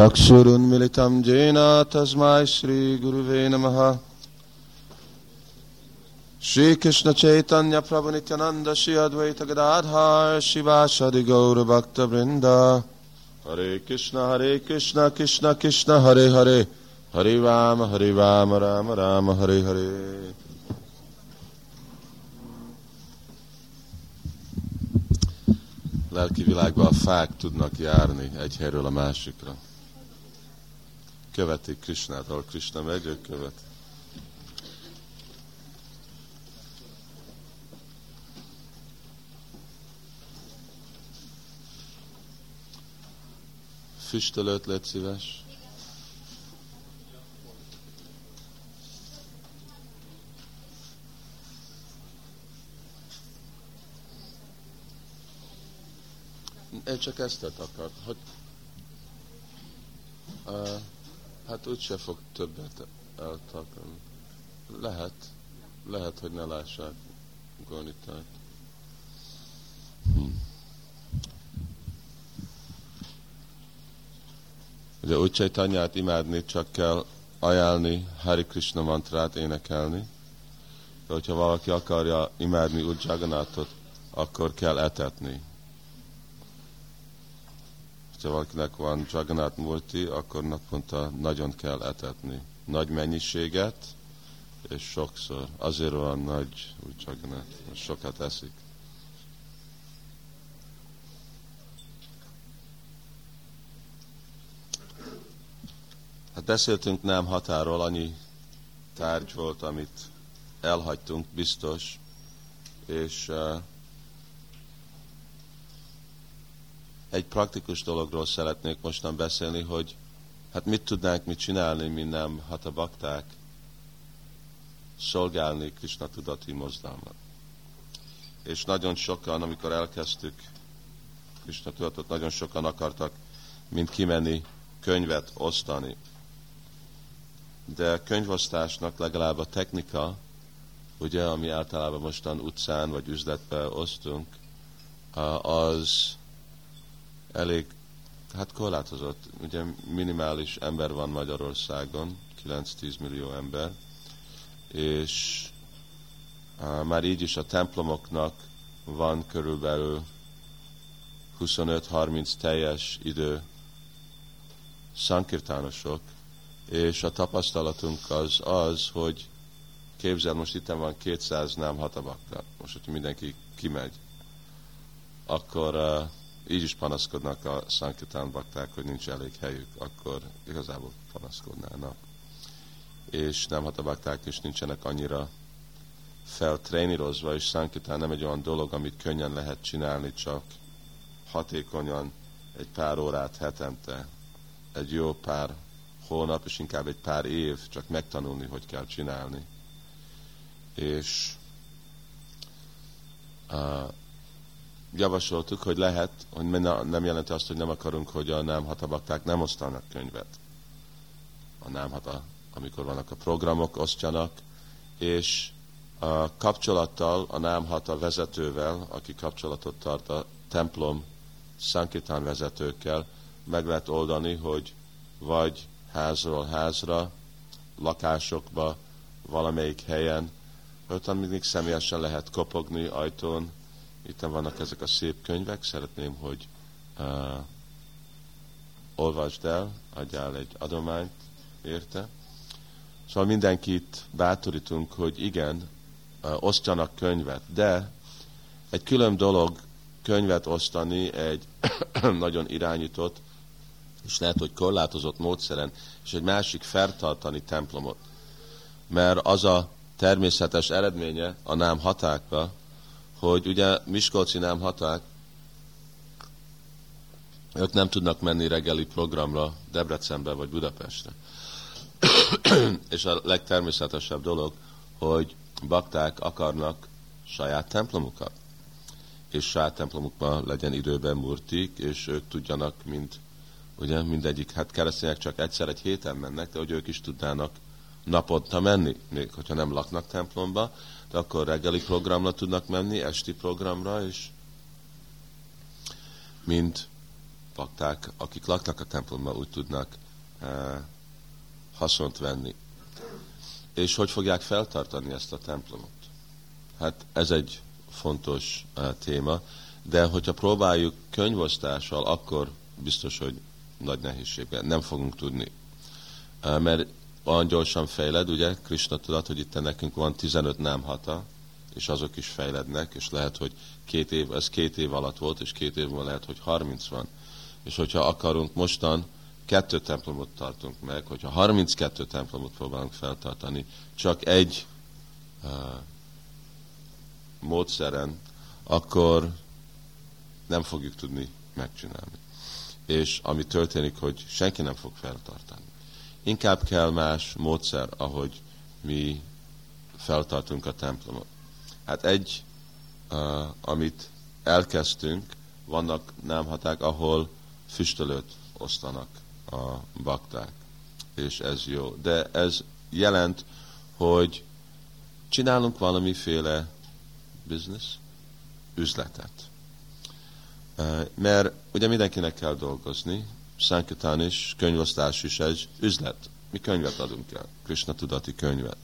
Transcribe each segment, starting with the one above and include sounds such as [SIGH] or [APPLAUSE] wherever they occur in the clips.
चक्षुरुन्मिलितं येन तस्मै श्रीगुरुवे नमः श्रीकृष्णचैतन्यप्रभुनित्यानन्द श्री अद्वैतगदाधार शिवासदि गौरभक्तवृन्द हरे कृष्ण हरे कृष्ण कृष्ण कृष्ण हरे हरे हरे राम हरे राम राम राम हरे Hare lelki világban a fák tudnak járni egy helyről a másikra. Követik Krisnát, ahol Krishna megy, ők követik. Füstölőt légy szíves. Én csak ezt akart, hogy uh, hát úgyse fog többet eltakarni. Lehet, lehet, hogy ne lássák Gornitát. Hm. Ugye úgy tanyát imádni, csak kell ajánlni Hari Krishna mantrát énekelni. De hogyha valaki akarja imádni úgy Jagannathot, akkor kell etetni hogyha valakinek van Jagannath Murti, akkor naponta nagyon kell etetni. Nagy mennyiséget, és sokszor. Azért van nagy úgy Jagannath, sokat eszik. Hát beszéltünk nem határól, annyi tárgy volt, amit elhagytunk, biztos, és uh, egy praktikus dologról szeretnék mostan beszélni, hogy hát mit tudnánk mit csinálni, mi nem hát a bakták szolgálni Krishna tudati mozdalmat. És nagyon sokan, amikor elkezdtük Krishna tudatot, nagyon sokan akartak mint kimenni könyvet osztani. De könyvosztásnak legalább a technika, ugye, ami általában mostan utcán vagy üzletbe osztunk, az elég hát korlátozott. Ugye minimális ember van Magyarországon, 9-10 millió ember, és már így is a templomoknak van körülbelül 25-30 teljes idő szankirtánosok, és a tapasztalatunk az az, hogy képzel, most itt van 200 nem hatabakta, most, hogyha mindenki kimegy, akkor uh, így is panaszkodnak a Sankitán bakták, hogy nincs elég helyük, akkor igazából panaszkodnának. És nem hat a bakták is nincsenek annyira feltrénírozva, és Sankitán nem egy olyan dolog, amit könnyen lehet csinálni, csak hatékonyan egy pár órát hetente, egy jó pár hónap, és inkább egy pár év csak megtanulni, hogy kell csinálni. És uh, javasoltuk, hogy lehet, hogy nem jelenti azt, hogy nem akarunk, hogy a nem hatabakták nem osztanak könyvet. A nem hata, amikor vannak a programok, osztjanak, és a kapcsolattal, a nem hata vezetővel, aki kapcsolatot tart a templom szankitán vezetőkkel, meg lehet oldani, hogy vagy házról házra, lakásokba, valamelyik helyen, hogy mindig személyesen lehet kopogni ajtón, itt vannak ezek a szép könyvek, szeretném, hogy uh, olvasd el, adjál egy adományt érte. Szóval mindenkit bátorítunk, hogy igen, uh, osztjanak könyvet, de egy külön dolog könyvet osztani egy [CLEARS THROAT] nagyon irányított, és lehet, hogy korlátozott módszeren, és egy másik fertartani templomot. Mert az a természetes eredménye a nám hatákba, hogy ugye Miskolci nem haták, ők nem tudnak menni reggeli programra Debrecenbe vagy Budapestre. [CLEARS THROAT] és a legtermészetesebb dolog, hogy bakták akarnak saját templomukat. És saját templomukban legyen időben murtik, és ők tudjanak, mint ugye mindegyik, hát keresztények csak egyszer egy héten mennek, de hogy ők is tudnának naponta menni, még hogyha nem laknak templomba, de akkor reggeli programra tudnak menni, esti programra is, mint pakták, akik laknak a templomban, úgy tudnak uh, haszont venni. És hogy fogják feltartani ezt a templomot? Hát ez egy fontos uh, téma, de hogyha próbáljuk könyvosztással, akkor biztos, hogy nagy nehézségben nem fogunk tudni. Uh, mert olyan gyorsan fejled, ugye, Krishna tudat, hogy itt nekünk van 15 nem hata, és azok is fejlednek, és lehet, hogy két év, ez két év alatt volt, és két év múlva lehet, hogy 30 van. És hogyha akarunk mostan kettő templomot tartunk meg, hogyha 32 templomot próbálunk feltartani, csak egy uh, módszeren, akkor nem fogjuk tudni megcsinálni. És ami történik, hogy senki nem fog feltartani. Inkább kell más módszer, ahogy mi feltartunk a templomot. Hát egy, amit elkezdtünk, vannak námhaták, ahol füstölőt osztanak a bakták, és ez jó. De ez jelent, hogy csinálunk valamiféle business, üzletet. Mert ugye mindenkinek kell dolgozni, Sankitán is, könyvosztás is egy üzlet. Mi könyvet adunk el, Krishna tudati könyvet.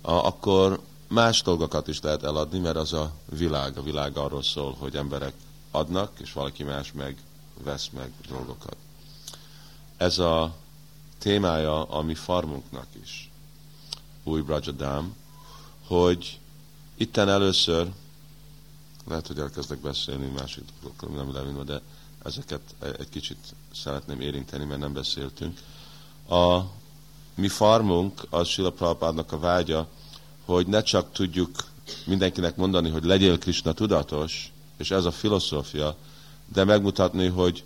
A, akkor más dolgokat is lehet eladni, mert az a világ. A világ arról szól, hogy emberek adnak, és valaki más meg vesz meg dolgokat. Ez a témája a mi farmunknak is, új Brajadám, hogy itten először, lehet, hogy elkezdek beszélni másik dolgokról, nem levinva, de ezeket egy kicsit szeretném érinteni, mert nem beszéltünk. A mi farmunk, az Sila Prabhupádnak a vágya, hogy ne csak tudjuk mindenkinek mondani, hogy legyél Krishna tudatos, és ez a filozófia, de megmutatni, hogy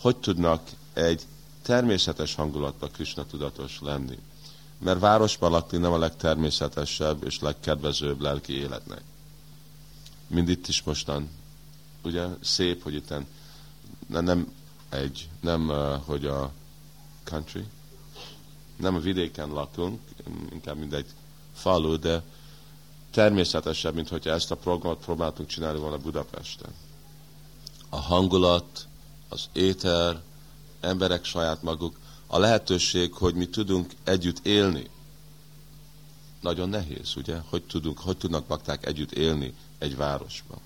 hogy tudnak egy természetes hangulatban Krishna tudatos lenni. Mert városban lakni nem a legtermészetesebb és legkedvezőbb lelki életnek. Mind itt is mostan. Ugye szép, hogy itt nem egy, nem hogy a country, nem a vidéken lakunk, inkább mindegy falu, de természetesebb, mint hogyha ezt a programot próbáltunk csinálni volna Budapesten. A hangulat, az éter, emberek saját maguk, a lehetőség, hogy mi tudunk együtt élni. Nagyon nehéz, ugye? Hogy, tudunk, hogy tudnak bakták együtt élni egy városban?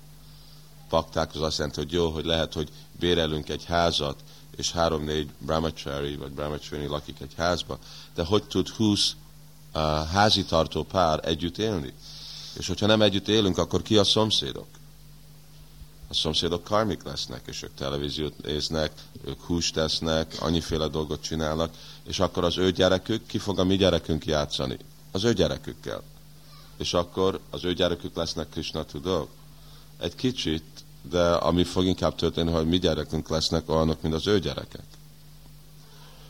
Bakták az azt jelenti, hogy jó, hogy lehet, hogy bérelünk egy házat, és három-négy brahmachari vagy brahmachari lakik egy házba, de hogy tud húsz uh, házitartó pár együtt élni? És hogyha nem együtt élünk, akkor ki a szomszédok? A szomszédok karmik lesznek, és ők televíziót néznek, ők húst tesznek, annyiféle dolgot csinálnak, és akkor az ő gyerekük, ki fog a mi gyerekünk játszani? Az ő gyerekükkel. És akkor az ő gyerekük lesznek Krishna tudók? Egy kicsit, de ami fog inkább történni, hogy mi gyerekünk lesznek olyanok, mint az ő gyerekek.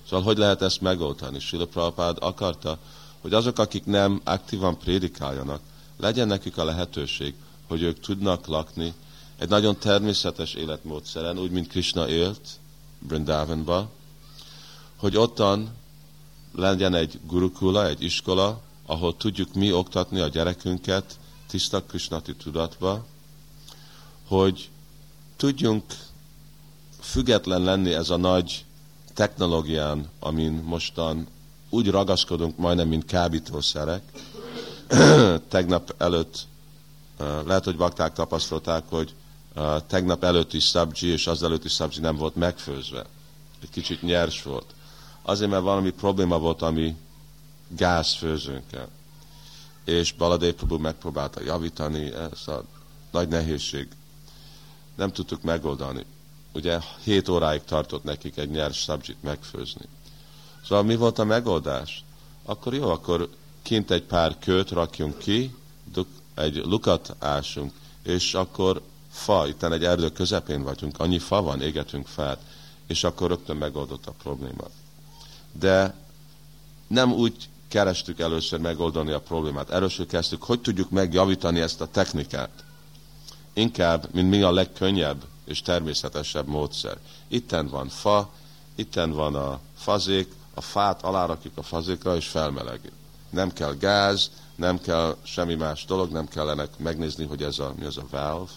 Szóval hogy lehet ezt megoldani? Sila Prabhupád akarta, hogy azok, akik nem aktívan prédikáljanak, legyen nekük a lehetőség, hogy ők tudnak lakni egy nagyon természetes életmódszeren, úgy, mint Krishna élt Brindavanba, hogy ottan legyen egy gurukula, egy iskola, ahol tudjuk mi oktatni a gyerekünket tiszta Krishnati tudatba, hogy tudjunk független lenni ez a nagy technológián, amin mostan úgy ragaszkodunk majdnem, mint kábítószerek. [CLEARS THROAT] Tegnap előtt, lehet, hogy bakták tapasztalták, hogy tegnap előtti szabzsi és az előtti szabzsi nem volt megfőzve. Egy kicsit nyers volt. Azért, mert valami probléma volt, ami gázfőzőnkkel. És Baladé Prabhu megpróbálta javítani, ez a nagy nehézség. Nem tudtuk megoldani. Ugye 7 óráig tartott nekik egy nyers szabzsit megfőzni. Szóval mi volt a megoldás? Akkor jó, akkor kint egy pár kőt rakjunk ki, egy lukat ásunk, és akkor fa, itt egy erdő közepén vagyunk, annyi fa van, égetünk fát, és akkor rögtön megoldott a probléma. De nem úgy kerestük először megoldani a problémát. Először kezdtük, hogy tudjuk megjavítani ezt a technikát. Inkább, mint mi a legkönnyebb és természetesebb módszer. Itten van fa, itten van a fazék, a fát alárakjuk a fazékra, és felmelegít. Nem kell gáz, nem kell semmi más dolog, nem kellene megnézni, hogy ez a, mi az a valve.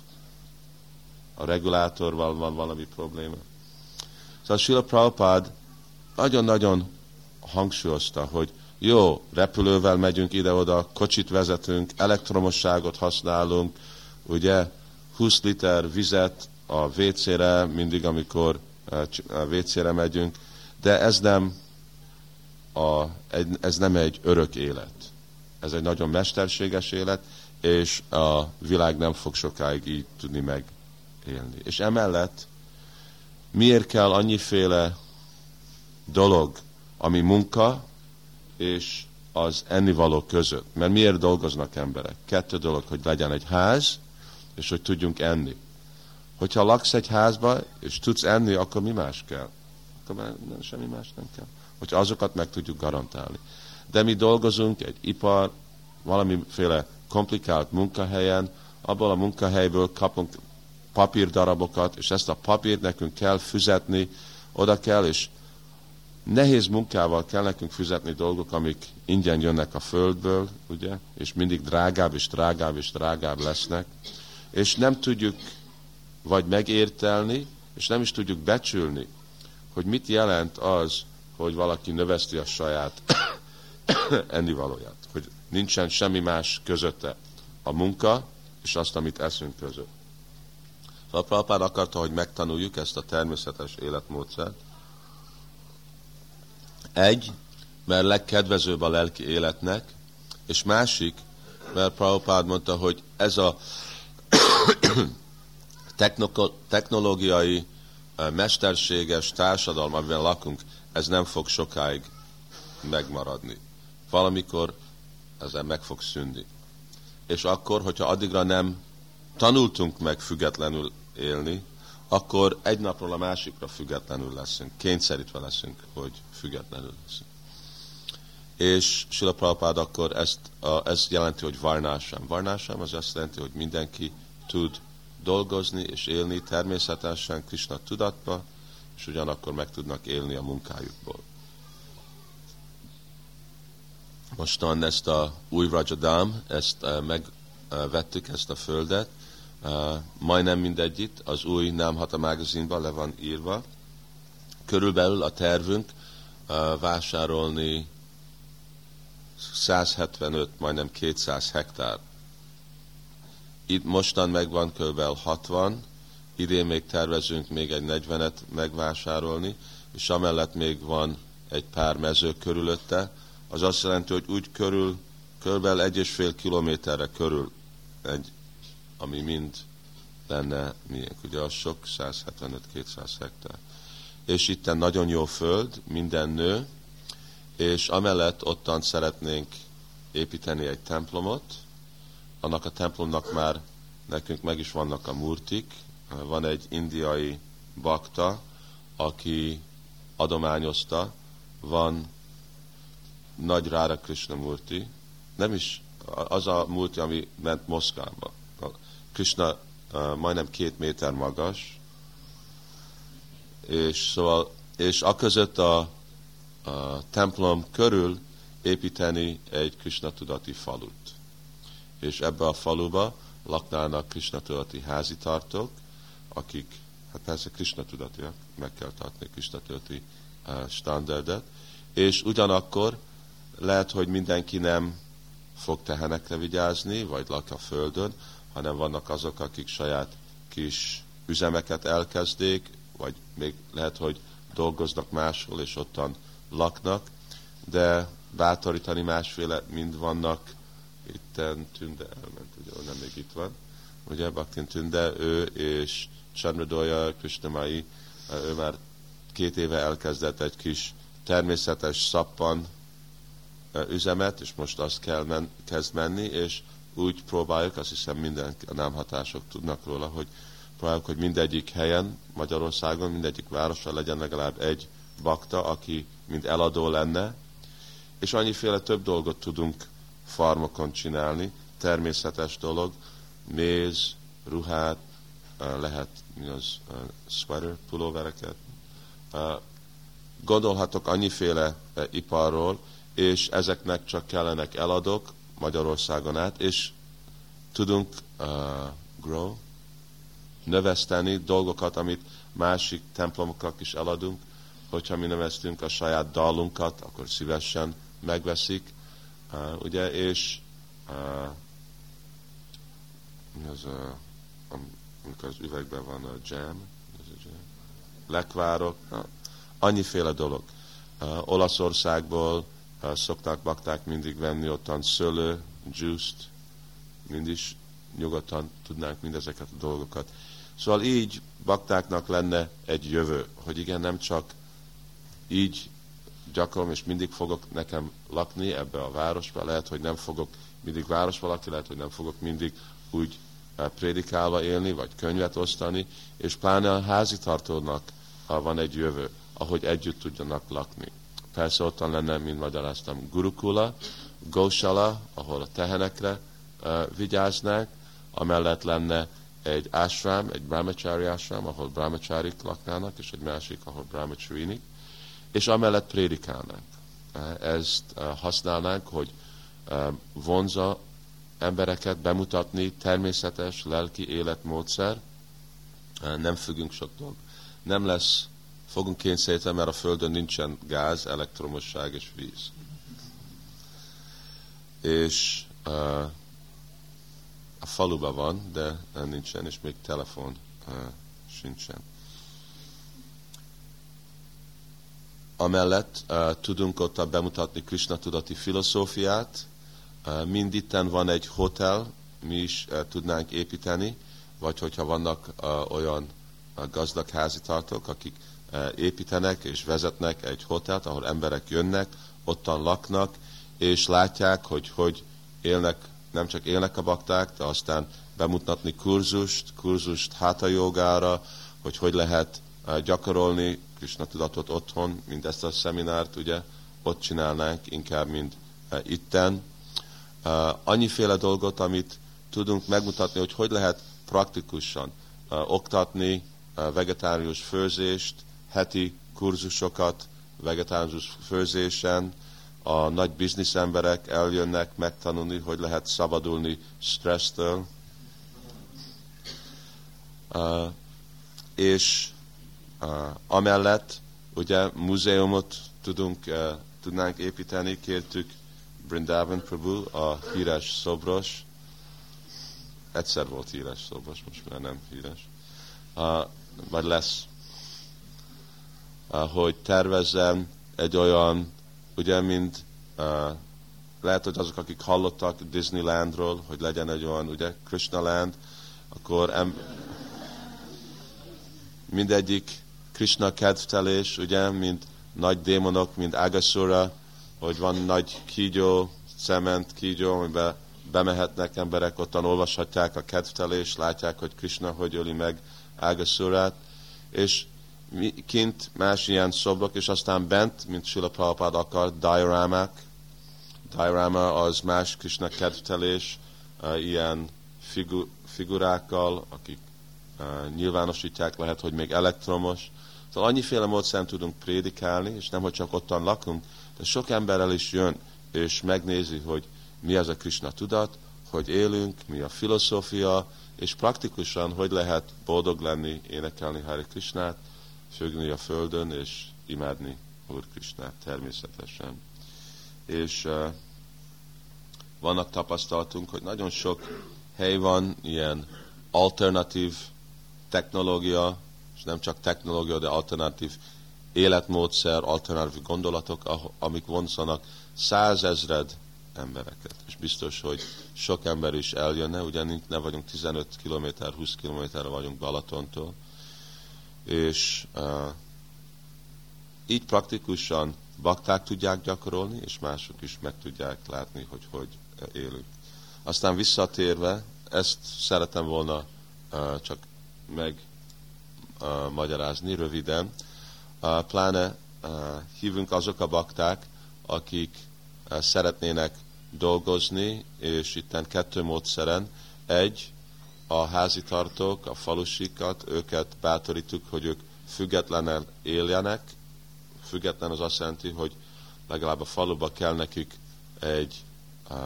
A regulátorval van valami probléma. Szóval Sila Prabhupád nagyon-nagyon hangsúlyozta, hogy jó, repülővel megyünk ide-oda, kocsit vezetünk, elektromosságot használunk, ugye, 20 liter vizet a WC-re, mindig, amikor a WC-re megyünk, de ez nem, a, ez nem egy örök élet. Ez egy nagyon mesterséges élet, és a világ nem fog sokáig így tudni megélni. És emellett miért kell annyiféle dolog, ami munka, és az ennivaló között. Mert miért dolgoznak emberek? Kettő dolog, hogy legyen egy ház, és hogy tudjunk enni. Hogyha laksz egy házba, és tudsz enni, akkor mi más kell? Akkor már nem, semmi más nem kell. Hogyha azokat meg tudjuk garantálni. De mi dolgozunk egy ipar, valamiféle komplikált munkahelyen, abból a munkahelyből kapunk papírdarabokat, és ezt a papírt nekünk kell füzetni, oda kell, és nehéz munkával kell nekünk fizetni dolgok, amik ingyen jönnek a földből, ugye, és mindig drágább és drágább és drágább lesznek, és nem tudjuk vagy megértelni, és nem is tudjuk becsülni, hogy mit jelent az, hogy valaki növeszti a saját [COUGHS] ennivalóját, hogy nincsen semmi más közötte a munka és azt, amit eszünk között. Szóval Prabhupád akarta, hogy megtanuljuk ezt a természetes életmódszert, egy, mert legkedvezőbb a lelki életnek, és másik, mert Prabhupád mondta, hogy ez a [COUGHS] technológiai, mesterséges társadalom, amiben lakunk, ez nem fog sokáig megmaradni. Valamikor ezzel meg fog szűnni. És akkor, hogyha addigra nem tanultunk meg függetlenül élni, akkor egy napról a másikra függetlenül leszünk, kényszerítve leszünk, hogy függetlenül leszünk. És Sila Prabhupád akkor ezt, a, ez jelenti, hogy varnásám. Varnásám az azt jelenti, hogy mindenki tud dolgozni és élni természetesen Krishna tudatba, és ugyanakkor meg tudnak élni a munkájukból. Mostan ezt a új Rajadám, ezt uh, megvettük, ezt a földet, uh, majdnem mindegyit, az új Námhata magazinban le van írva. Körülbelül a tervünk uh, vásárolni 175, majdnem 200 hektár. Itt mostan megvan kb. 60, idén még tervezünk még egy 40-et megvásárolni, és amellett még van egy pár mező körülötte, az azt jelenti, hogy úgy körül, kb. egy kilométerre körül egy, ami mind lenne miénk. Ugye az sok 175-200 hektár. És itt nagyon jó föld, minden nő, és amellett ottan szeretnénk építeni egy templomot, annak a templomnak már nekünk meg is vannak a murtik, van egy indiai bakta, aki adományozta, van nagy Rára Krishna Murti, nem is az a Murti, ami ment Moszkvába. Krishna majdnem két méter magas, és szóval, és a között a, a templom körül építeni egy Krishna tudati falut. És ebbe a faluba laknának Krishna tudati házitartók, akik, hát persze Krishna tudatiak, meg kell tartani Krishna tudati uh, standardet, és ugyanakkor lehet, hogy mindenki nem fog tehenekre vigyázni, vagy lak a földön, hanem vannak azok, akik saját kis üzemeket elkezdék, vagy még lehet, hogy dolgoznak máshol, és ottan laknak, de bátorítani másféle mind vannak, itten Tünde elment, ugye nem még itt van, ugye Baktin Tünde, ő és Chandradolya Krishnamai, ő már két éve elkezdett egy kis természetes szappan üzemet, és most azt kell men, kezd menni, és úgy próbáljuk, azt hiszem minden a námhatások tudnak róla, hogy próbáljuk, hogy mindegyik helyen, Magyarországon, mindegyik városra legyen legalább egy bakta, aki mind eladó lenne, és annyiféle több dolgot tudunk farmokon csinálni, természetes dolog, méz, ruhát, lehet mi az, sweater, pulóvereket. Gondolhatok annyiféle iparról, és ezeknek csak kellenek eladok Magyarországon át, és tudunk uh, grow, növeszteni dolgokat, amit másik templomoknak is eladunk, hogyha mi növesztünk a saját dalunkat, akkor szívesen megveszik, ugye, és mi az a, amikor az üvegben van a jam, ez a jam? lekvárok, na, annyiféle dolog. Uh, Olaszországból uh, szokták bakták mindig venni ottan szőlő, juice-t, mindig nyugodtan tudnánk mindezeket a dolgokat. Szóval így baktáknak lenne egy jövő, hogy igen, nem csak így gyakorlom, és mindig fogok nekem lakni ebbe a városba, lehet, hogy nem fogok mindig városba lakni, lehet, hogy nem fogok mindig úgy eh, prédikálva élni, vagy könyvet osztani, és pláne a házitartónak van egy jövő, ahogy együtt tudjanak lakni. Persze ottan lenne, mint magyaráztam, Gurukula, Gosala, ahol a tehenekre uh, vigyáznák, amellett lenne egy ashram, egy brahmachari ashram, ahol brahmacharik laknának, és egy másik, ahol brahmacharini, és amellett prédikálnánk. Ezt használnánk, hogy vonza embereket bemutatni természetes lelki életmódszer, nem függünk sok dolg. Nem lesz, fogunk kényszeríteni, mert a Földön nincsen gáz, elektromosság és víz. És a faluban van, de nincsen, és még telefon sincsen. Amellett uh, tudunk ott bemutatni Krishna tudati filozófiát. Uh, mind itten van egy hotel, mi is uh, tudnánk építeni, vagy hogyha vannak uh, olyan uh, gazdag házitartók, akik uh, építenek és vezetnek egy hotelt, ahol emberek jönnek, ottan laknak, és látják, hogy hogy élnek nem csak élnek a bakták, de aztán bemutatni kurzust, kurzust háta jogára, hogy hogy lehet eh, gyakorolni Krishna tudatot otthon, mint ezt a szeminárt, ugye, ott csinálnánk inkább, mint uh, itten. Uh, annyiféle dolgot, amit tudunk megmutatni, hogy hogy lehet praktikusan uh, oktatni vegetárius főzést, heti kurzusokat vegetárius főzésen, a nagy bizniszemberek eljönnek megtanulni, hogy lehet szabadulni stressztől. Uh, és amellett ugye múzeumot tudunk, tudnánk építeni, kértük Brindavan Prabhu, a híres szobros, egyszer volt híres szobros, most már nem híres, uh, vagy lesz, hogy tervezzem egy olyan ugye, mint uh, lehet, hogy azok, akik hallottak Disneylandról, hogy legyen egy olyan, ugye, Krishna Land, akkor em, mindegyik Krishna kedvtelés, ugye, mint nagy démonok, mint Agasura, hogy van nagy kígyó, cement kígyó, amiben bemehetnek emberek, ottan olvashatják a kedvtelés, látják, hogy Krishna hogy öli meg Agasurát, és kint más ilyen szobrok, és aztán bent, mint Sula Prabhupád akar, dioramák. Diorama az más Krishna kedvtelés, uh, ilyen figu, figurákkal, akik uh, nyilvánosítják, lehet, hogy még elektromos. Szóval annyiféle módszeren tudunk prédikálni, és nem, hogy csak ottan lakunk, de sok emberrel is jön, és megnézi, hogy mi az a Krishna tudat, hogy élünk, mi a filozófia, és praktikusan hogy lehet boldog lenni, énekelni Hari Krishnát, függni a földön, és imádni Úr Krisnát természetesen. És uh, vannak tapasztalatunk, hogy nagyon sok hely van, ilyen alternatív technológia, és nem csak technológia, de alternatív életmódszer, alternatív gondolatok, amik vonzanak százezred embereket. És biztos, hogy sok ember is eljönne, ugye ne vagyunk 15 km, 20 km vagyunk Balatontól, és uh, így praktikusan bakták tudják gyakorolni, és mások is meg tudják látni, hogy hogy élünk. Aztán visszatérve, ezt szeretem volna uh, csak meg magyarázni röviden. Pláne uh, hívunk azok a bakták, akik szeretnének dolgozni, és itten kettő módszeren. Egy, a házitartók, a falusikat, őket bátorítjuk, hogy ők függetlenen éljenek. Független az azt jelenti, hogy legalább a faluba kell nekik egy uh,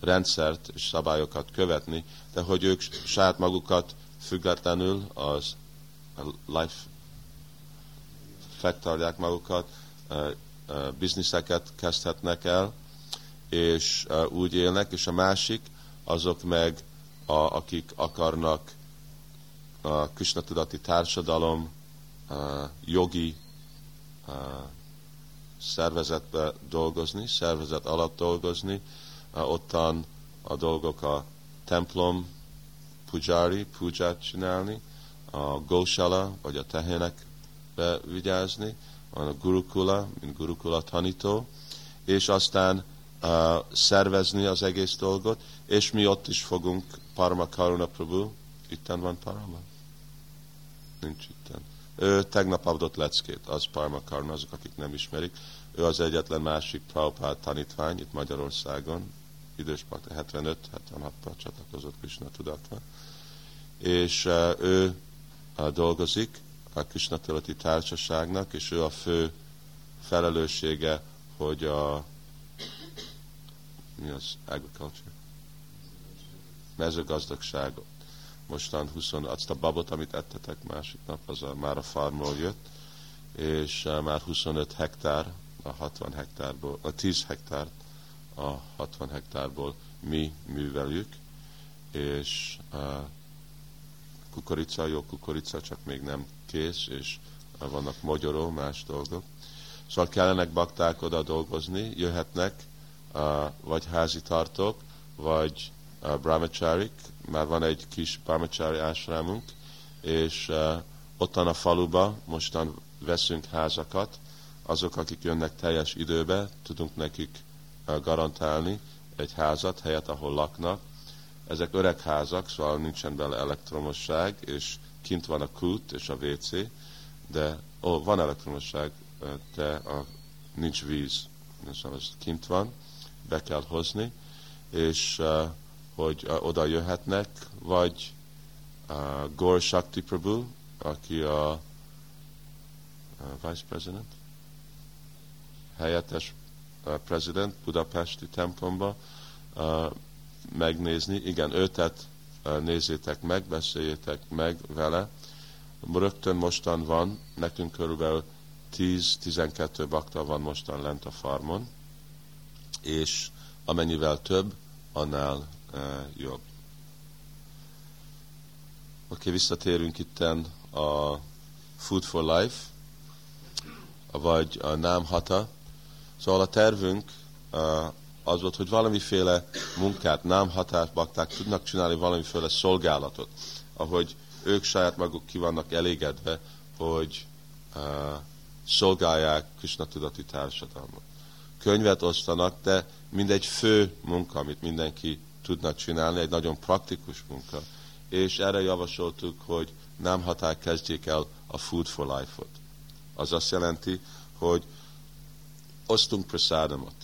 rendszert és szabályokat követni, de hogy ők saját magukat függetlenül az life fektarják magukat, bizniszeket kezdhetnek el, és úgy élnek, és a másik, azok meg, a, akik akarnak a Krishna tudati társadalom, a jogi a szervezetbe dolgozni, szervezet alatt dolgozni, ottan a dolgok a templom, pujari, puját csinálni, a gósala, vagy a tehének vigyázni, a gurukula, mint gurukula tanító, és aztán uh, szervezni az egész dolgot, és mi ott is fogunk, Parma Karuna Prabhu, itten van Parama? Nincs itten. Ő tegnap adott leckét, az Parma Karuna, azok, akik nem ismerik. Ő az egyetlen másik Prabhupád tanítvány itt Magyarországon, idős 75-76-ban csatlakozott Krishna tudatva. És uh, ő dolgozik a Krishna Társaságnak, és ő a fő felelőssége, hogy a mi az agriculture? Mezőgazdagságot. Mostan 20, azt a babot, amit ettetek másik nap, az a, már a farmról jött, és uh, már 25 hektár, a 60 hektárból, a 10 hektár a 60 hektárból mi műveljük, és uh, kukorica, jó kukorica, csak még nem kész, és vannak magyaró, más dolgok. Szóval kellenek bakták oda dolgozni, jöhetnek vagy házi tartók, vagy brahmacharik, már van egy kis brahmachari ásrámunk, és ottan a faluba mostan veszünk házakat, azok, akik jönnek teljes időbe, tudunk nekik garantálni egy házat, helyet, ahol laknak. Ezek öreg házak, szóval nincsen bele elektromosság, és kint van a kút és a WC, de ó, van elektromosság, de a, nincs víz, szóval ez kint van, be kell hozni, és hogy oda jöhetnek, vagy uh, Gor Shakti Prabhu, aki a Vice President, helyettes president Budapesti templomba megnézni. Igen, őtet nézzétek meg, beszéljétek meg vele. Rögtön mostan van, nekünk körülbelül 10-12 bakta van mostan lent a farmon, és amennyivel több, annál jobb. Oké, okay, visszatérünk itten a Food for Life, vagy a Nám Hata. Szóval a tervünk az volt, hogy valamiféle munkát, nem hatásbakták tudnak csinálni valamiféle szolgálatot, ahogy ők saját maguk ki vannak elégedve, hogy uh, szolgálják Krishna tudati társadalmat. Könyvet osztanak, de mindegy fő munka, amit mindenki tudna csinálni, egy nagyon praktikus munka. És erre javasoltuk, hogy nem határ kezdjék el a Food for Life-ot. Az azt jelenti, hogy osztunk prasádamot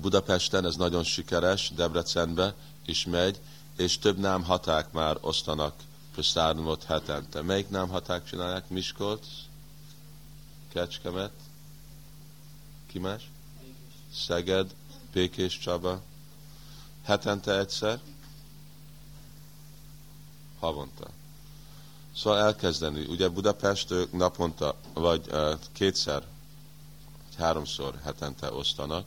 Budapesten ez nagyon sikeres, Debrecenbe is megy, és több námhaták már osztanak prasztárumot hetente. Melyik námhaták csinálják? Miskolc? Kecskemet? Ki más? Szeged, Békés Csaba. Hetente egyszer? Havonta. Szóval elkezdeni. Ugye Budapest ők naponta, vagy uh, kétszer, háromszor hetente osztanak,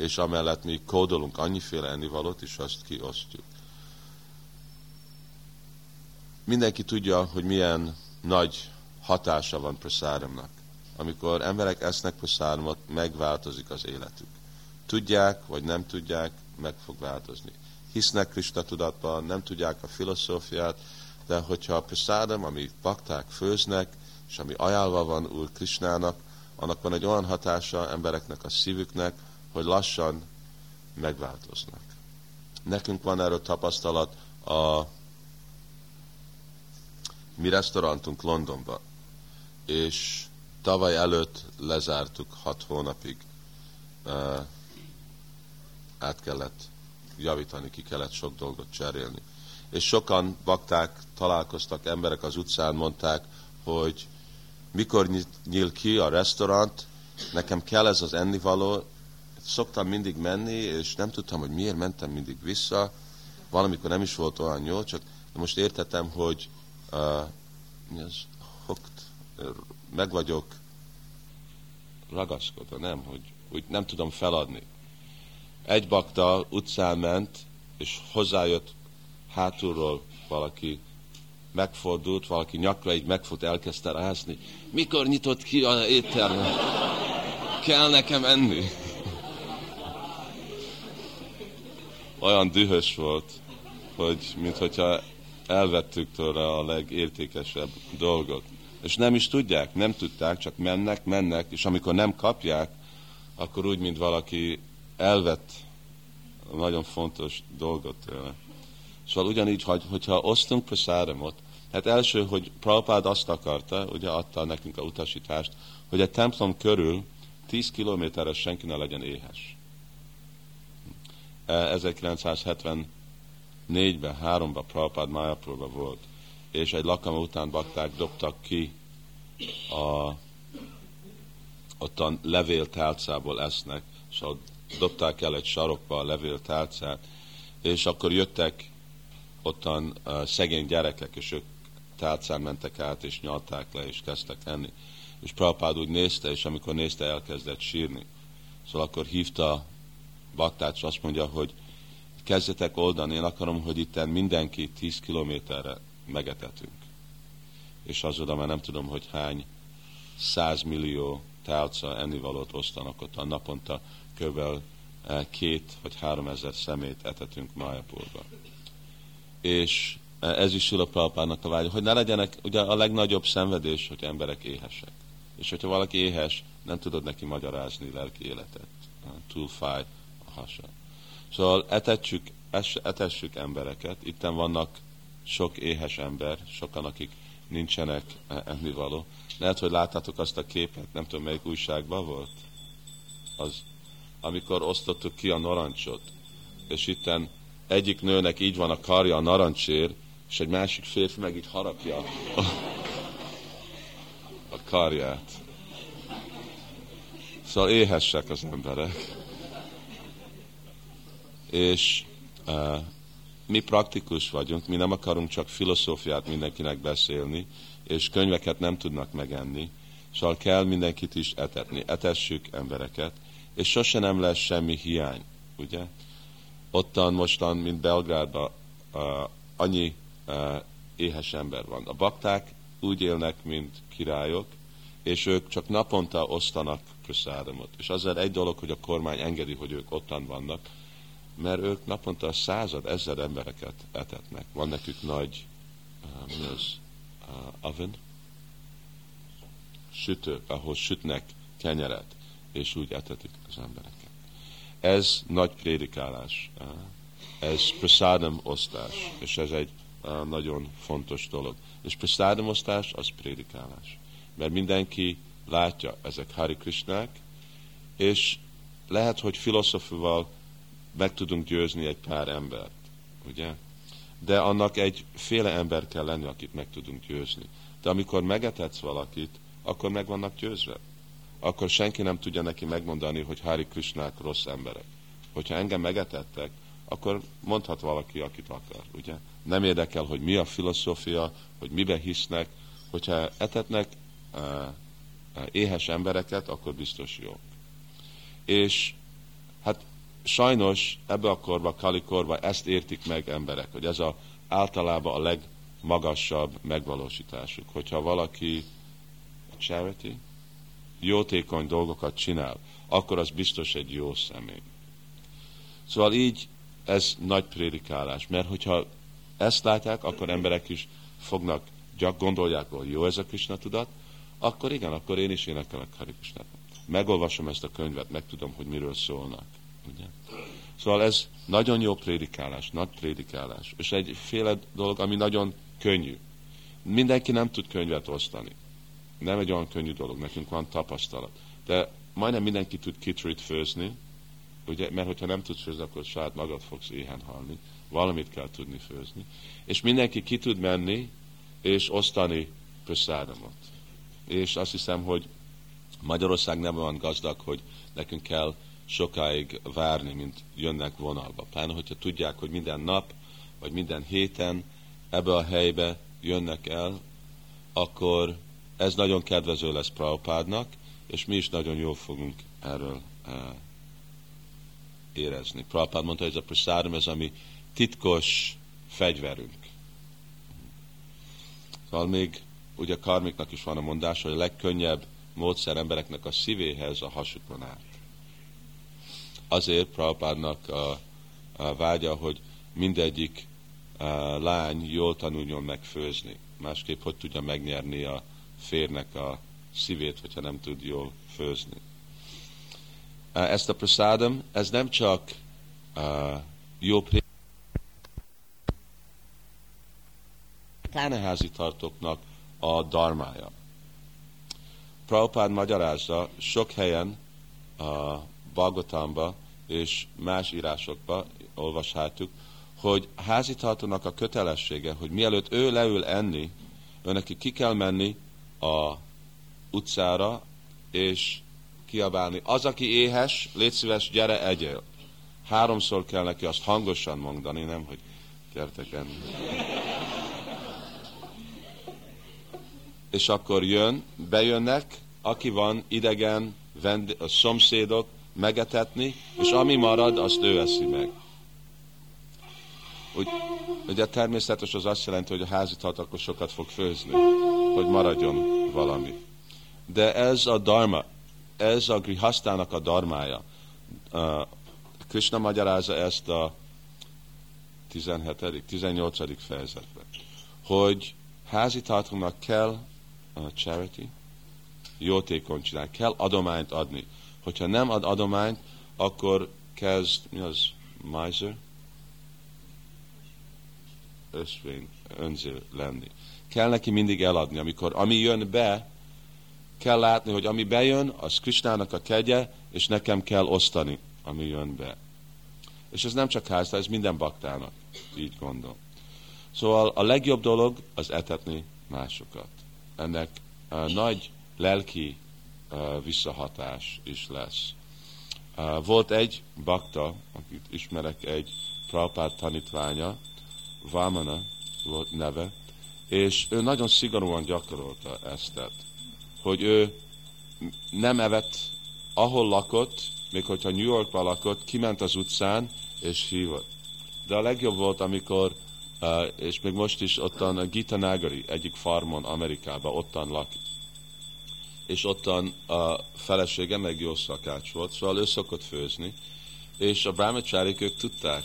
és amellett mi kódolunk annyiféle ennivalót, és azt kiosztjuk. Mindenki tudja, hogy milyen nagy hatása van praszáramnak. Amikor emberek esznek praszáramot, megváltozik az életük. Tudják, vagy nem tudják, meg fog változni. Hisznek Krista tudatban, nem tudják a filozófiát, de hogyha a praszáram, amit bakták főznek, és ami ajánlva van Úr Krisnának, annak van egy olyan hatása embereknek a szívüknek, hogy lassan megváltoznak. Nekünk van erről tapasztalat a mi restaurantunk Londonban, és tavaly előtt lezártuk hat hónapig. Uh, át kellett javítani, ki kellett sok dolgot cserélni. És sokan bakták, találkoztak, emberek az utcán mondták, hogy mikor nyíl ki a restaurant, nekem kell ez az ennivaló, szoktam mindig menni, és nem tudtam, hogy miért mentem mindig vissza. Valamikor nem is volt olyan jó, csak Most értettem, hogy uh, mi az, hooked, meg vagyok ragaszkodva, nem, hogy úgy nem tudom feladni. Egy bakta utcán ment, és hozzájött hátulról valaki, megfordult, valaki nyakra így megfut, elkezdte rázni. Mikor nyitott ki a éttermet? Kell nekem enni? Olyan dühös volt, hogy mintha elvettük tőle a legértékesebb dolgot. És nem is tudják, nem tudták, csak mennek, mennek, és amikor nem kapják, akkor úgy, mint valaki elvett nagyon fontos dolgot tőle. Szóval ugyanígy, hogy, hogyha osztunk praszáramot, hát első, hogy Prabhupád azt akarta, ugye adta nekünk a utasítást, hogy a templom körül 10 kilométerre senki ne legyen éhes. 1974-ben, e, 3-ban Prabhupád Mayapurba volt, és egy lakama után bakták dobtak ki a, ott a levéltálcából esznek, szóval dobták el egy sarokba a levéltálcát, és akkor jöttek ottan uh, szegény gyerekek, és ők tálcán mentek át, és nyalták le, és kezdtek enni. És Prabhupád úgy nézte, és amikor nézte, elkezdett sírni. Szóval akkor hívta Baktát, és azt mondja, hogy kezdjetek oldani, én akarom, hogy itt mindenki 10 kilométerre megetetünk. És az oda már nem tudom, hogy hány százmillió tálca ennivalót osztanak ott a naponta, kb. Eh, két vagy három ezer szemét etetünk Májapurban és ez is Sula Prabhupának a vágya, hogy ne legyenek, ugye a legnagyobb szenvedés, hogy emberek éhesek. És hogyha valaki éhes, nem tudod neki magyarázni lelki életet. Túl fáj a hasa. Szóval etetsük, etessük embereket. Itten vannak sok éhes ember, sokan, akik nincsenek e, ennivaló. Lehet, hogy láttátok azt a képet, nem tudom melyik újságban volt. Az, amikor osztottuk ki a narancsot, és itten egyik nőnek így van a karja a narancsér, és egy másik férfi meg így harapja a, a karját. Szóval éhessek az emberek. És uh, mi praktikus vagyunk, mi nem akarunk csak filozófiát mindenkinek beszélni, és könyveket nem tudnak megenni, szóval kell mindenkit is etetni. Etessük embereket, és sose nem lesz semmi hiány, ugye? ottan mostan, mint Belgrádban, uh, annyi uh, éhes ember van. A bakták úgy élnek, mint királyok, és ők csak naponta osztanak praszáramot. És azért egy dolog, hogy a kormány engedi, hogy ők ottan vannak, mert ők naponta század, ezer embereket etetnek. Van nekük nagy, uh, mi az, uh, oven? Sütő, ahol sütnek kenyeret, és úgy etetik az embereket. Ez nagy prédikálás, ez prasádam osztás, és ez egy nagyon fontos dolog. És prasádam osztás az prédikálás. Mert mindenki látja ezek Hari Krishnák, és lehet, hogy filozofával meg tudunk győzni egy pár embert, ugye? De annak egy féle ember kell lenni, akit meg tudunk győzni. De amikor megetetsz valakit, akkor meg vannak győzve akkor senki nem tudja neki megmondani, hogy Hari Krishnák rossz emberek. Hogyha engem megetettek, akkor mondhat valaki, akit akar, ugye? Nem érdekel, hogy mi a filozófia, hogy mibe hisznek. Hogyha etetnek uh, éhes embereket, akkor biztos jó. És hát sajnos ebbe a korba, Kali korba ezt értik meg emberek, hogy ez a, általában a legmagasabb megvalósításuk. Hogyha valaki charity, jótékony dolgokat csinál, akkor az biztos egy jó személy. Szóval így ez nagy prédikálás, mert hogyha ezt látják, akkor emberek is fognak, gyak gondolják, hogy jó ez a Krishna tudat, akkor igen, akkor én is énekelek Hari Krishnát. Megolvasom ezt a könyvet, megtudom, hogy miről szólnak. Ugye? Szóval ez nagyon jó prédikálás, nagy prédikálás. És egyféle dolog, ami nagyon könnyű. Mindenki nem tud könyvet osztani nem egy olyan könnyű dolog, nekünk van tapasztalat. De majdnem mindenki tud kitrit főzni, ugye, mert hogyha nem tudsz főzni, akkor saját magad fogsz éhen halni. Valamit kell tudni főzni. És mindenki ki tud menni, és osztani prasádamot. És azt hiszem, hogy Magyarország nem olyan gazdag, hogy nekünk kell sokáig várni, mint jönnek vonalba. Pláne, hogyha tudják, hogy minden nap, vagy minden héten ebbe a helybe jönnek el, akkor ez nagyon kedvező lesz Prabhupádnak, és mi is nagyon jól fogunk erről uh, érezni. Prabhupád mondta, hogy ez a prasadam, ez a mi titkos fegyverünk. Szóval még ugye karmiknak is van a mondás, hogy a legkönnyebb módszer embereknek a szívéhez a hasukon át. Azért Prabhupádnak a, a vágya, hogy mindegyik a lány jól tanuljon meg főzni. Másképp hogy tudja megnyerni a férnek a szívét, hogyha nem tud jól főzni. Ezt a prasádam, ez nem csak jó táneházi tartóknak a darmája. Prabhupád magyarázza sok helyen a Bagotánba és más írásokba olvashatjuk, hogy házitartónak a kötelessége, hogy mielőtt ő leül enni, ő neki ki kell menni a utcára, és kiabálni, az, aki éhes, légy szíves, gyere, egyél. Háromszor kell neki azt hangosan mondani, nem, hogy gyertek enni. És akkor jön, bejönnek, aki van idegen, vend, a szomszédok, megetetni, és ami marad, azt ő eszi meg. Úgy, ugye természetes az azt jelenti, hogy a házi akkor sokat fog főzni, hogy maradjon valami. De ez a dharma, ez a grihasztának a darmája. Uh, Krishna magyarázza ezt a 17. 18. fejezetben, hogy házi tartónak kell a charity, jótékony csinálni, kell adományt adni. Hogyha nem ad adományt, akkor kezd, mi az, miser? Ösvény, önző lenni. Kell neki mindig eladni. Amikor, ami jön be, kell látni, hogy ami bejön, az Krisnának a kegye, és nekem kell osztani, ami jön be. És ez nem csak házta, ez minden baktának, így gondol. Szóval a legjobb dolog az etetni másokat. Ennek uh, nagy lelki visszahatás is lesz. Volt egy bakta, akit ismerek, egy Prabhupád tanítványa, Vamana volt neve, és ő nagyon szigorúan gyakorolta ezt hogy ő nem evett, ahol lakott, még hogyha New Yorkban lakott, kiment az utcán, és hívott. De a legjobb volt, amikor, és még most is ottan a Gita Nagari, egyik farmon Amerikában, ottan lakik. És ottan a felesége meg jó szakács volt, szóval ő szokott főzni, és a brahmacsárik ők tudták,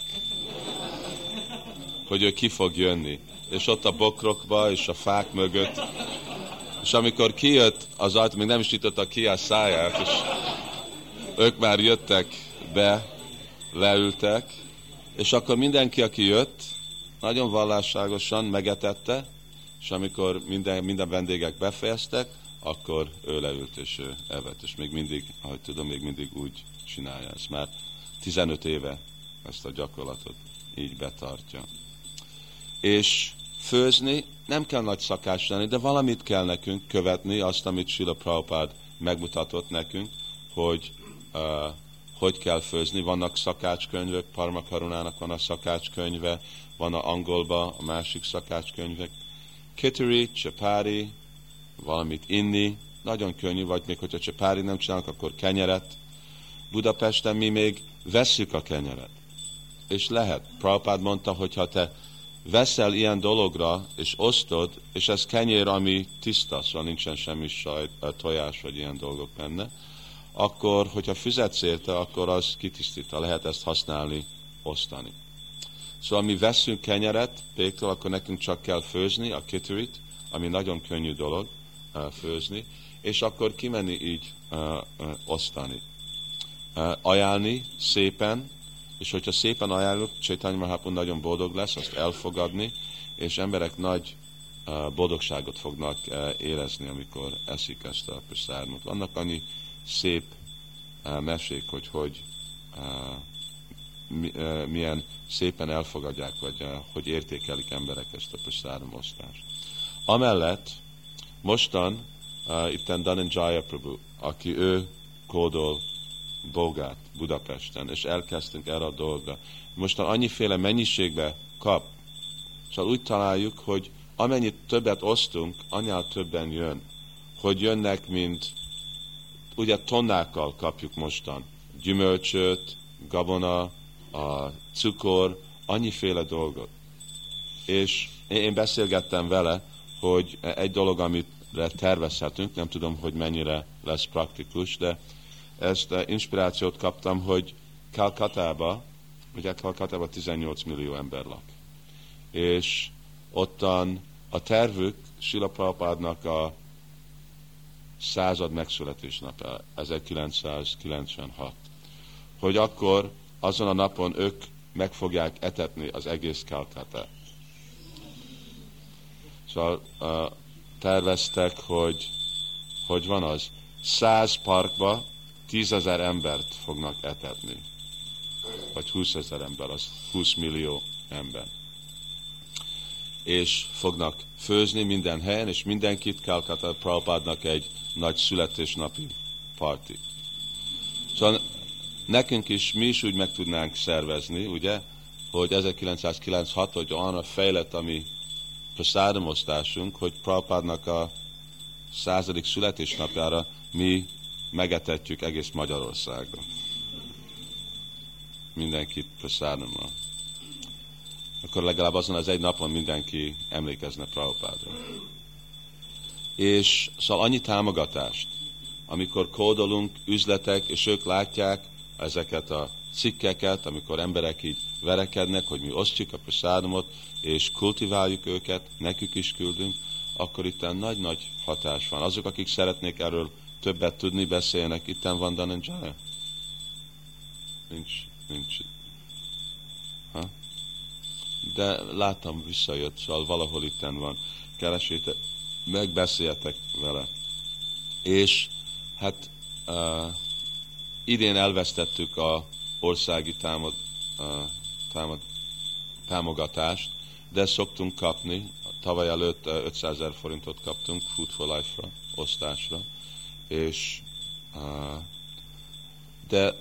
hogy ő ki fog jönni. És ott a bokrokba és a fák mögött. És amikor kijött az ajtó, még nem is nyitotta ki a száját, és ők már jöttek be, leültek, és akkor mindenki, aki jött, nagyon vallásságosan megetette, és amikor minden, minden vendégek befejeztek, akkor ő leült és evett, és még mindig, ahogy tudom, még mindig úgy csinálja ezt. Már 15 éve ezt a gyakorlatot így betartja. És főzni nem kell nagy szakás lenni, de valamit kell nekünk követni, azt, amit Sila Prabhupád megmutatott nekünk, hogy uh, hogy kell főzni. Vannak szakácskönyvek, Parma Karunának van a szakácskönyve, van a angolba a másik szakácskönyvek. Kittery, csepári, valamit inni, nagyon könnyű, vagy még hogyha csepári nem csinálnak, akkor kenyeret. Budapesten mi még vesszük a kenyeret. És lehet. Prabhupád mondta, hogy ha te veszel ilyen dologra, és osztod, és ez kenyér, ami tiszta, szóval nincsen semmi sajt, tojás, vagy ilyen dolgok benne, akkor, hogyha fizetsz érte, akkor az kitisztítva, lehet ezt használni, osztani. Szóval mi veszünk kenyeret péktől, akkor nekünk csak kell főzni a kiturit, ami nagyon könnyű dolog főzni, és akkor kimenni így osztani. Ajánlni szépen, és hogyha szépen ajánljuk, Csaitanya Mahaprabhu nagyon boldog lesz, azt elfogadni, és emberek nagy boldogságot fognak érezni, amikor eszik ezt a prasádmot. Vannak annyi szép mesék, hogy hogy mi, milyen szépen elfogadják, vagy hogy értékelik emberek ezt a prasádom osztást. Amellett mostan uh, itten Dhananjaya Prabhu, aki ő kódol Bogát Budapesten, és elkezdtünk erre a dolgra. Mostan annyiféle mennyiségbe kap, Szóval úgy találjuk, hogy amennyit többet osztunk, annál többen jön. Hogy jönnek, mint ugye tonnákkal kapjuk mostan. Gyümölcsöt, gabona, a cukor, annyiféle dolgot. És én beszélgettem vele, hogy egy dolog, amire tervezhetünk, nem tudom, hogy mennyire lesz praktikus, de ezt inspirációt kaptam, hogy Kalkatába, ugye Kalkatába 18 millió ember lak. És ottan a tervük Sila Prabhupádnak a század megszületésnapja, 1996, hogy akkor azon a napon ők meg fogják etetni az egész Kalkatát. Szóval uh, terveztek, hogy hogy van az, száz parkba tízezer embert fognak etetni. Vagy húszezer ember, az 20 millió ember. És fognak főzni minden helyen, és mindenkit Calcutta Prabhupádnak egy nagy születésnapi parti. Szóval nekünk is, mi is úgy meg tudnánk szervezni, ugye, hogy 1996, hogy arra fejlett a mi praszádamosztásunk, hogy Prabhupádnak a századik születésnapjára mi megetetjük egész Magyarországon. Mindenkit praszádommal. Akkor legalább azon az egy napon mindenki emlékezne Prabhupádra. És szóval annyi támogatást, amikor kódolunk üzletek, és ők látják ezeket a cikkeket, amikor emberek így verekednek, hogy mi osztjuk a praszádomot, és kultiváljuk őket, nekük is küldünk, akkor itt nagy-nagy hatás van. Azok, akik szeretnék erről többet tudni, beszélnek, itten van Dananjaya? Nincs, nincs. Ha? De láttam, visszajött, szóval valahol itten van. Keresétek, megbeszéltek vele. És hát uh, idén elvesztettük a országi támad, támad, támogatást, de szoktunk kapni. Tavaly előtt 500 ezer forintot kaptunk Food for Life-ra, osztásra, és de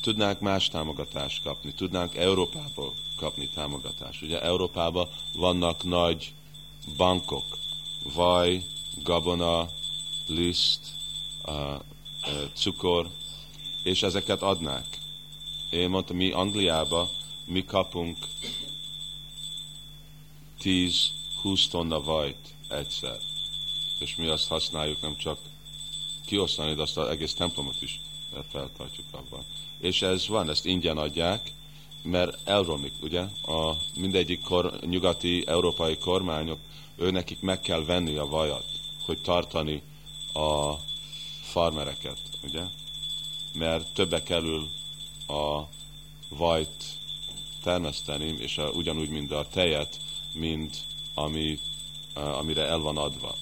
tudnánk más támogatást kapni, tudnánk Európából kapni támogatást. Ugye Európában vannak nagy bankok, vaj, gabona, liszt, cukor, és ezeket adnák. Én mondtam, mi Angliába mi kapunk 10-20 tonna vajt egyszer. És mi azt használjuk nem csak kiosztani, de azt az egész templomot is feltartjuk abban. És ez van, ezt ingyen adják, mert elromlik, ugye? A mindegyik kor, nyugati európai kormányok, ő nekik meg kell venni a vajat, hogy tartani a farmereket, ugye? Mert többe kerül a vajt termeszteni, és a, ugyanúgy, mint a tejet, mint ami, amire el van adva.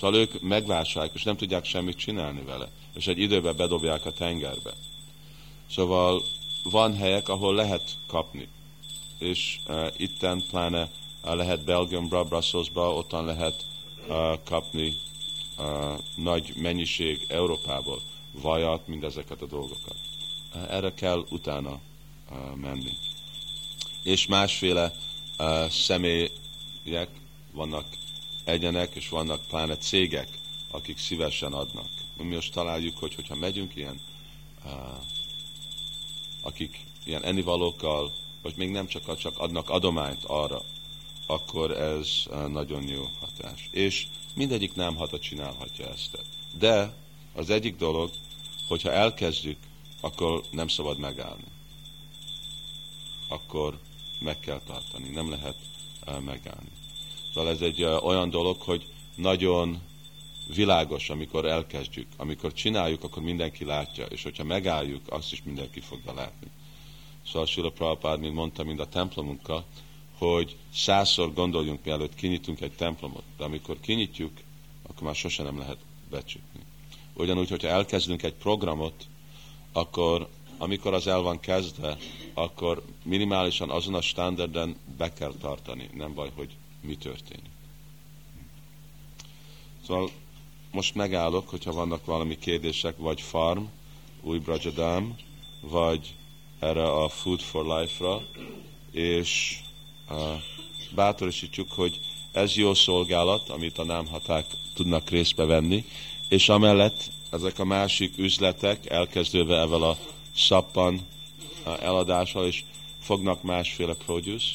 Szóval ők megvásárolják, és nem tudják semmit csinálni vele, és egy időben bedobják a tengerbe. Szóval van helyek, ahol lehet kapni, és uh, itten pláne uh, lehet Belgiumba, Brusselsba, ottan lehet uh, kapni uh, nagy mennyiség Európából, vajat, mindezeket a dolgokat. Erre kell utána uh, menni. És másféle uh, személyek vannak egyenek, és vannak pláne cégek, akik szívesen adnak. Mi most találjuk, hogy hogyha megyünk ilyen, uh, akik ilyen ennivalókkal, vagy még nem csak, csak adnak adományt arra, akkor ez nagyon jó hatás. És mindegyik nem hata csinálhatja ezt. De az egyik dolog, hogyha elkezdjük, akkor nem szabad megállni. Akkor meg kell tartani, nem lehet megállni. Szóval ez egy olyan dolog, hogy nagyon világos, amikor elkezdjük. Amikor csináljuk, akkor mindenki látja, és hogyha megálljuk, azt is mindenki fogja látni. Szóval Sula Prabhupád, mint mondta, mind a templomunkkal, hogy százszor gondoljunk, mielőtt kinyitunk egy templomot, de amikor kinyitjuk, akkor már sose nem lehet becsukni. Ugyanúgy, hogyha elkezdünk egy programot, akkor amikor az el van kezdve, akkor minimálisan azon a standarden be kell tartani. Nem baj, hogy mi történik. Szóval most megállok, hogyha vannak valami kérdések, vagy farm, új Brajadam, vagy erre a Food for Life-ra, és uh, bátorosítjuk, hogy ez jó szolgálat, amit a námhaták tudnak részbe venni, és amellett ezek a másik üzletek, elkezdőve evel a szappan eladással, és fognak másféle produce,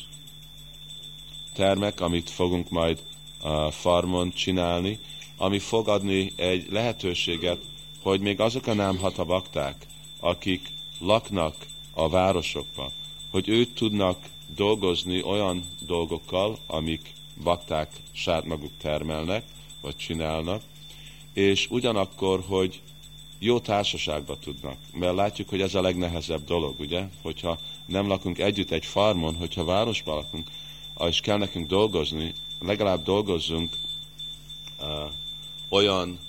termek, amit fogunk majd a farmon csinálni, ami fog adni egy lehetőséget, hogy még azok a nem hatabakták, akik laknak a városokban, hogy ők tudnak dolgozni olyan dolgokkal, amik bakták sát maguk termelnek, vagy csinálnak, és ugyanakkor, hogy jó társaságba tudnak. Mert látjuk, hogy ez a legnehezebb dolog, ugye? Hogyha nem lakunk együtt egy farmon, hogyha városban lakunk, és kell nekünk dolgozni, legalább dolgozzunk uh, olyan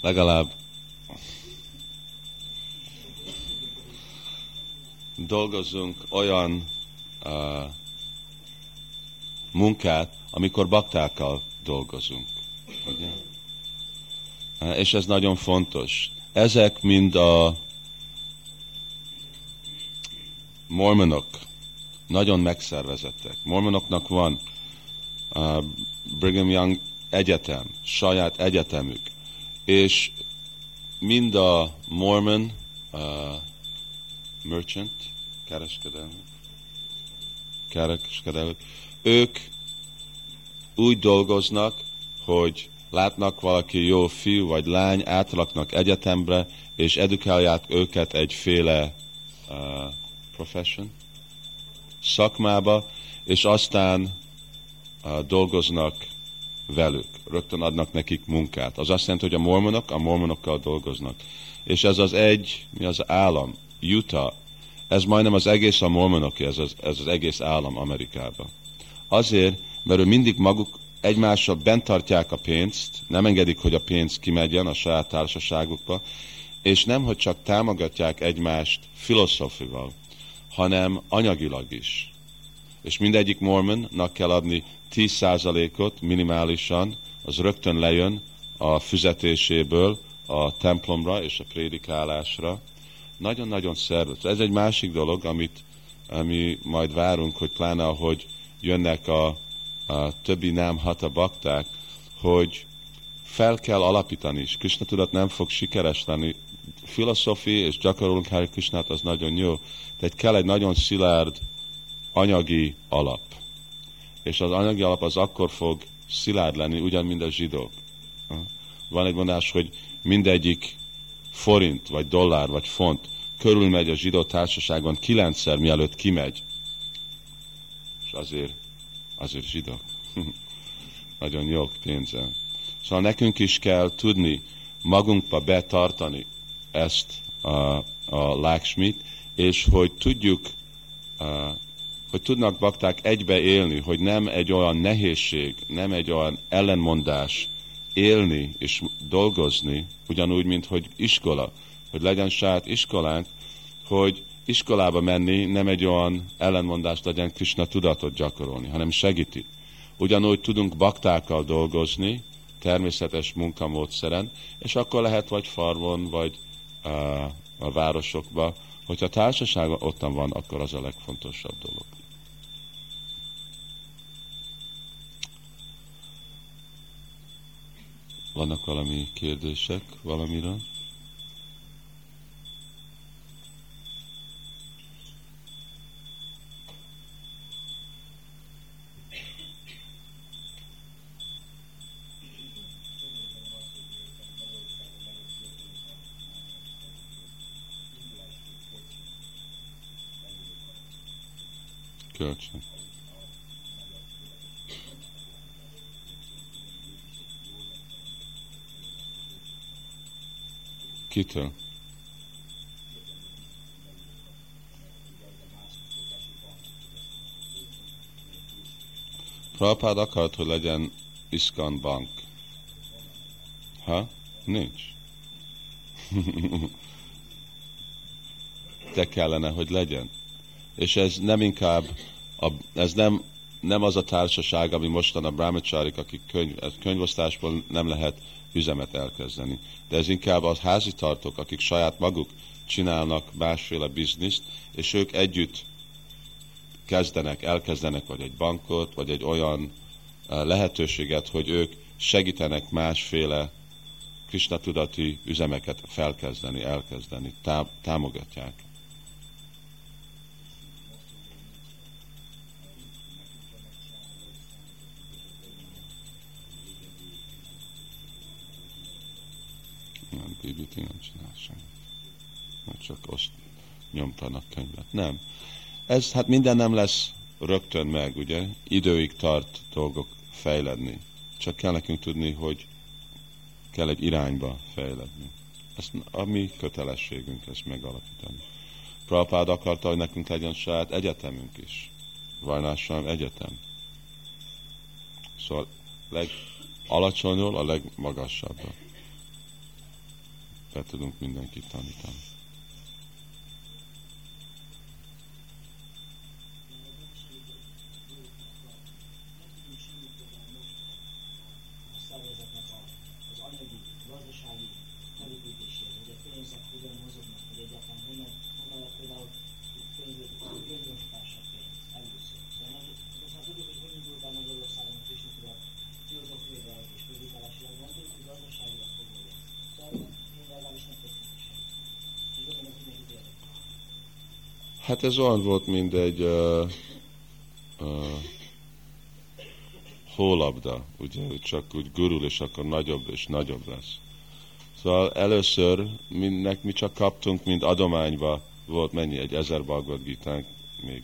legalább dolgozzunk olyan uh, munkát, amikor baktákkal dolgozunk. Ugye? És ez nagyon fontos. Ezek mind a mormonok nagyon megszervezettek. Mormonoknak van uh, Brigham Young egyetem, saját egyetemük, és mind a Mormon uh, merchant, kereskedelmi, kereskedelmi, ők úgy dolgoznak, hogy látnak valaki jó fiú vagy lány, átlaknak egyetemre, és edukálják őket egyféle uh, profession, szakmába, és aztán uh, dolgoznak velük, rögtön adnak nekik munkát. Az azt jelenti, hogy a mormonok a mormonokkal dolgoznak. És ez az egy, mi az állam, Utah, ez majdnem az egész a mormonok, ez az, ez az egész állam Amerikában. Azért, mert ő mindig maguk egymással bent tartják a pénzt, nem engedik, hogy a pénz kimegyen a saját társaságukba, és nem, hogy csak támogatják egymást filozófival, hanem anyagilag is. És mindegyik mormonnak kell adni 10%-ot minimálisan, az rögtön lejön a fizetéséből a templomra és a prédikálásra. Nagyon-nagyon szervezett. Ez egy másik dolog, amit ami majd várunk, hogy pláne ahogy jönnek a, a többi nem hata bakták, hogy fel kell alapítani, és Krishna tudat nem fog sikeres lenni. Filoszofi és gyakorolunk Hari Krishnát, az nagyon jó, tehát kell egy nagyon szilárd anyagi alap és az anyagi alap az akkor fog szilárd lenni, ugyan, mint a zsidók. Van egy mondás, hogy mindegyik forint, vagy dollár, vagy font körülmegy a zsidó társaságon kilencszer, mielőtt kimegy. Azért, azért zsidók. [LAUGHS] Nagyon jók pénzzel. Szóval nekünk is kell tudni magunkba betartani ezt a, a láksmit, és hogy tudjuk hogy tudnak bakták egybe élni, hogy nem egy olyan nehézség, nem egy olyan ellenmondás élni és dolgozni, ugyanúgy, mint hogy iskola, hogy legyen saját iskolánk, hogy iskolába menni nem egy olyan ellenmondás legyen Krishna tudatot gyakorolni, hanem segíti. Ugyanúgy tudunk baktákkal dolgozni, természetes munkamódszeren, és akkor lehet vagy farmon, vagy uh, a városokba, hogyha a társaság ottan van, akkor az a legfontosabb dolog. Vannak valami kérdések valamiről? Kitől? Prabhupád akart, hogy legyen Iskan Bank. Ha? Nincs. [LAUGHS] Te kellene, hogy legyen. És ez nem inkább, a, ez nem, nem az a társaság, ami mostan a brahmacharik, akik könyv, könyvosztásból nem lehet üzemet elkezdeni. De ez inkább az házitartók, akik saját maguk csinálnak másféle bizniszt, és ők együtt kezdenek, elkezdenek vagy egy bankot, vagy egy olyan lehetőséget, hogy ők segítenek másféle Krishna tudati üzemeket felkezdeni, elkezdeni, tá- támogatják. Nem, csinál semmit. Mert csak azt nyomtanak könyvet. Nem. Ez hát minden nem lesz rögtön meg, ugye? Időig tart dolgok fejledni. Csak kell nekünk tudni, hogy kell egy irányba fejledni. Ezt a mi kötelességünk ezt megalapítani. Prabhupád akarta, hogy nekünk legyen saját egyetemünk is. Varnással egyetem. Szóval legalacsonyról a legmagasabbra. Be tudunk mindenkit tanítani. Hát ez olyan volt, mint egy uh, uh, hólabda, ugye, csak úgy gurul, és akkor nagyobb és nagyobb lesz. Szóval először mindnek mi csak kaptunk, mint adományba volt mennyi, egy ezer Bhagavad Gita még.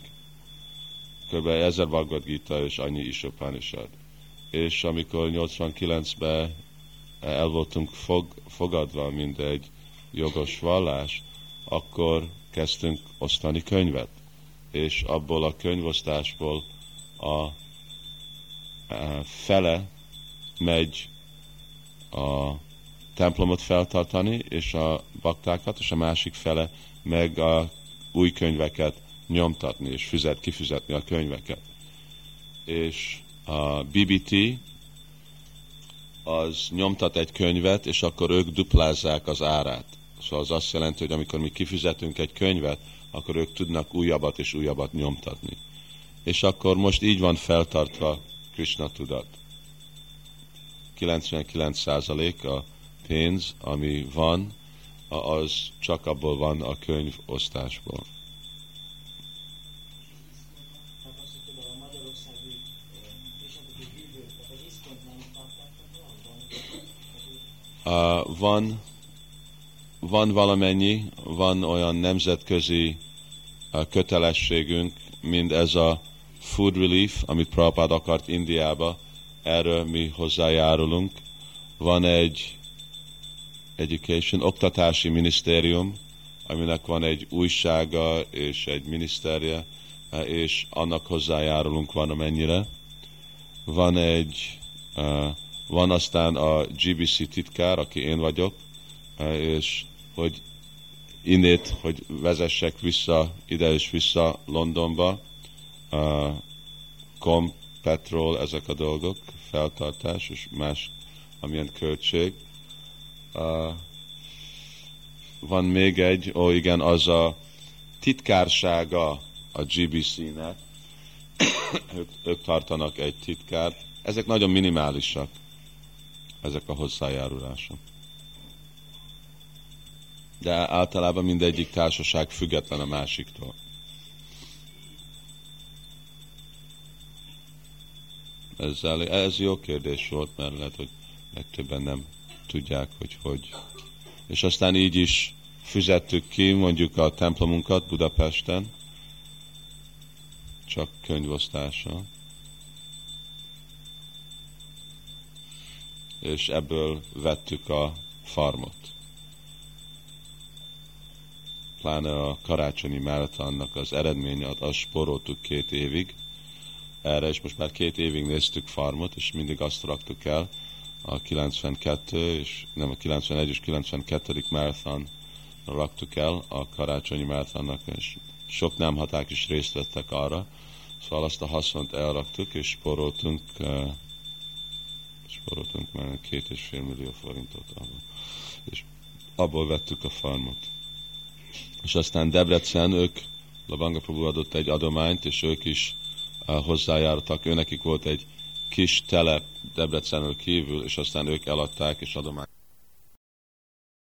Kb. ezer Bhagavad Gita és annyi Isopánisad. És amikor 89-ben el voltunk fog, fogadva, mint egy jogos vallás, akkor kezdtünk osztani könyvet, és abból a könyvosztásból a, fele megy a templomot feltartani, és a baktákat, és a másik fele meg a új könyveket nyomtatni, és füzet, kifizetni a könyveket. És a BBT az nyomtat egy könyvet, és akkor ők duplázzák az árát. Szóval az azt jelenti, hogy amikor mi kifizetünk egy könyvet, akkor ők tudnak újabbat és újabbat nyomtatni. És akkor most így van feltartva Krishna tudat. 99% a pénz, ami van, az csak abból van a könyv osztásból. Uh, van van valamennyi, van olyan nemzetközi kötelességünk, mint ez a food relief, amit Prabhupád akart Indiába, erről mi hozzájárulunk. Van egy education, oktatási minisztérium, aminek van egy újsága és egy miniszterje, és annak hozzájárulunk van amennyire. Van egy, van aztán a GBC titkár, aki én vagyok, és hogy innét, hogy vezessek vissza, ide és vissza Londonba, uh, kom, petrol, ezek a dolgok, feltartás és más, amilyen költség. Uh, van még egy, ó igen, az a titkársága a GBC-nek, ők, ők tartanak egy titkárt. Ezek nagyon minimálisak, ezek a hozzájárulások de általában mindegyik társaság független a másiktól. Ezzel, ez jó kérdés volt, mert lehet, hogy legtöbben nem tudják, hogy hogy. És aztán így is fizettük ki mondjuk a templomunkat Budapesten, csak könyvosztása. És ebből vettük a farmot pláne a karácsonyi maratonnak az eredménye, azt sporoltuk két évig erre, és most már két évig néztük farmot, és mindig azt raktuk el, a 92 és nem a 91 és 92. marathon raktuk el a karácsonyi marathonnak, és sok nem haták is részt vettek arra, szóval azt a haszont elraktuk, és sporoltunk, uh, sporoltunk már két és fél millió forintot abból. És abból vettük a farmot és aztán Debrecen, ők Labanga Prabhu adott egy adományt, és ők is uh, hozzájártak. Őnekik volt egy kis telep Debrecenről kívül, és aztán ők eladták, és adományt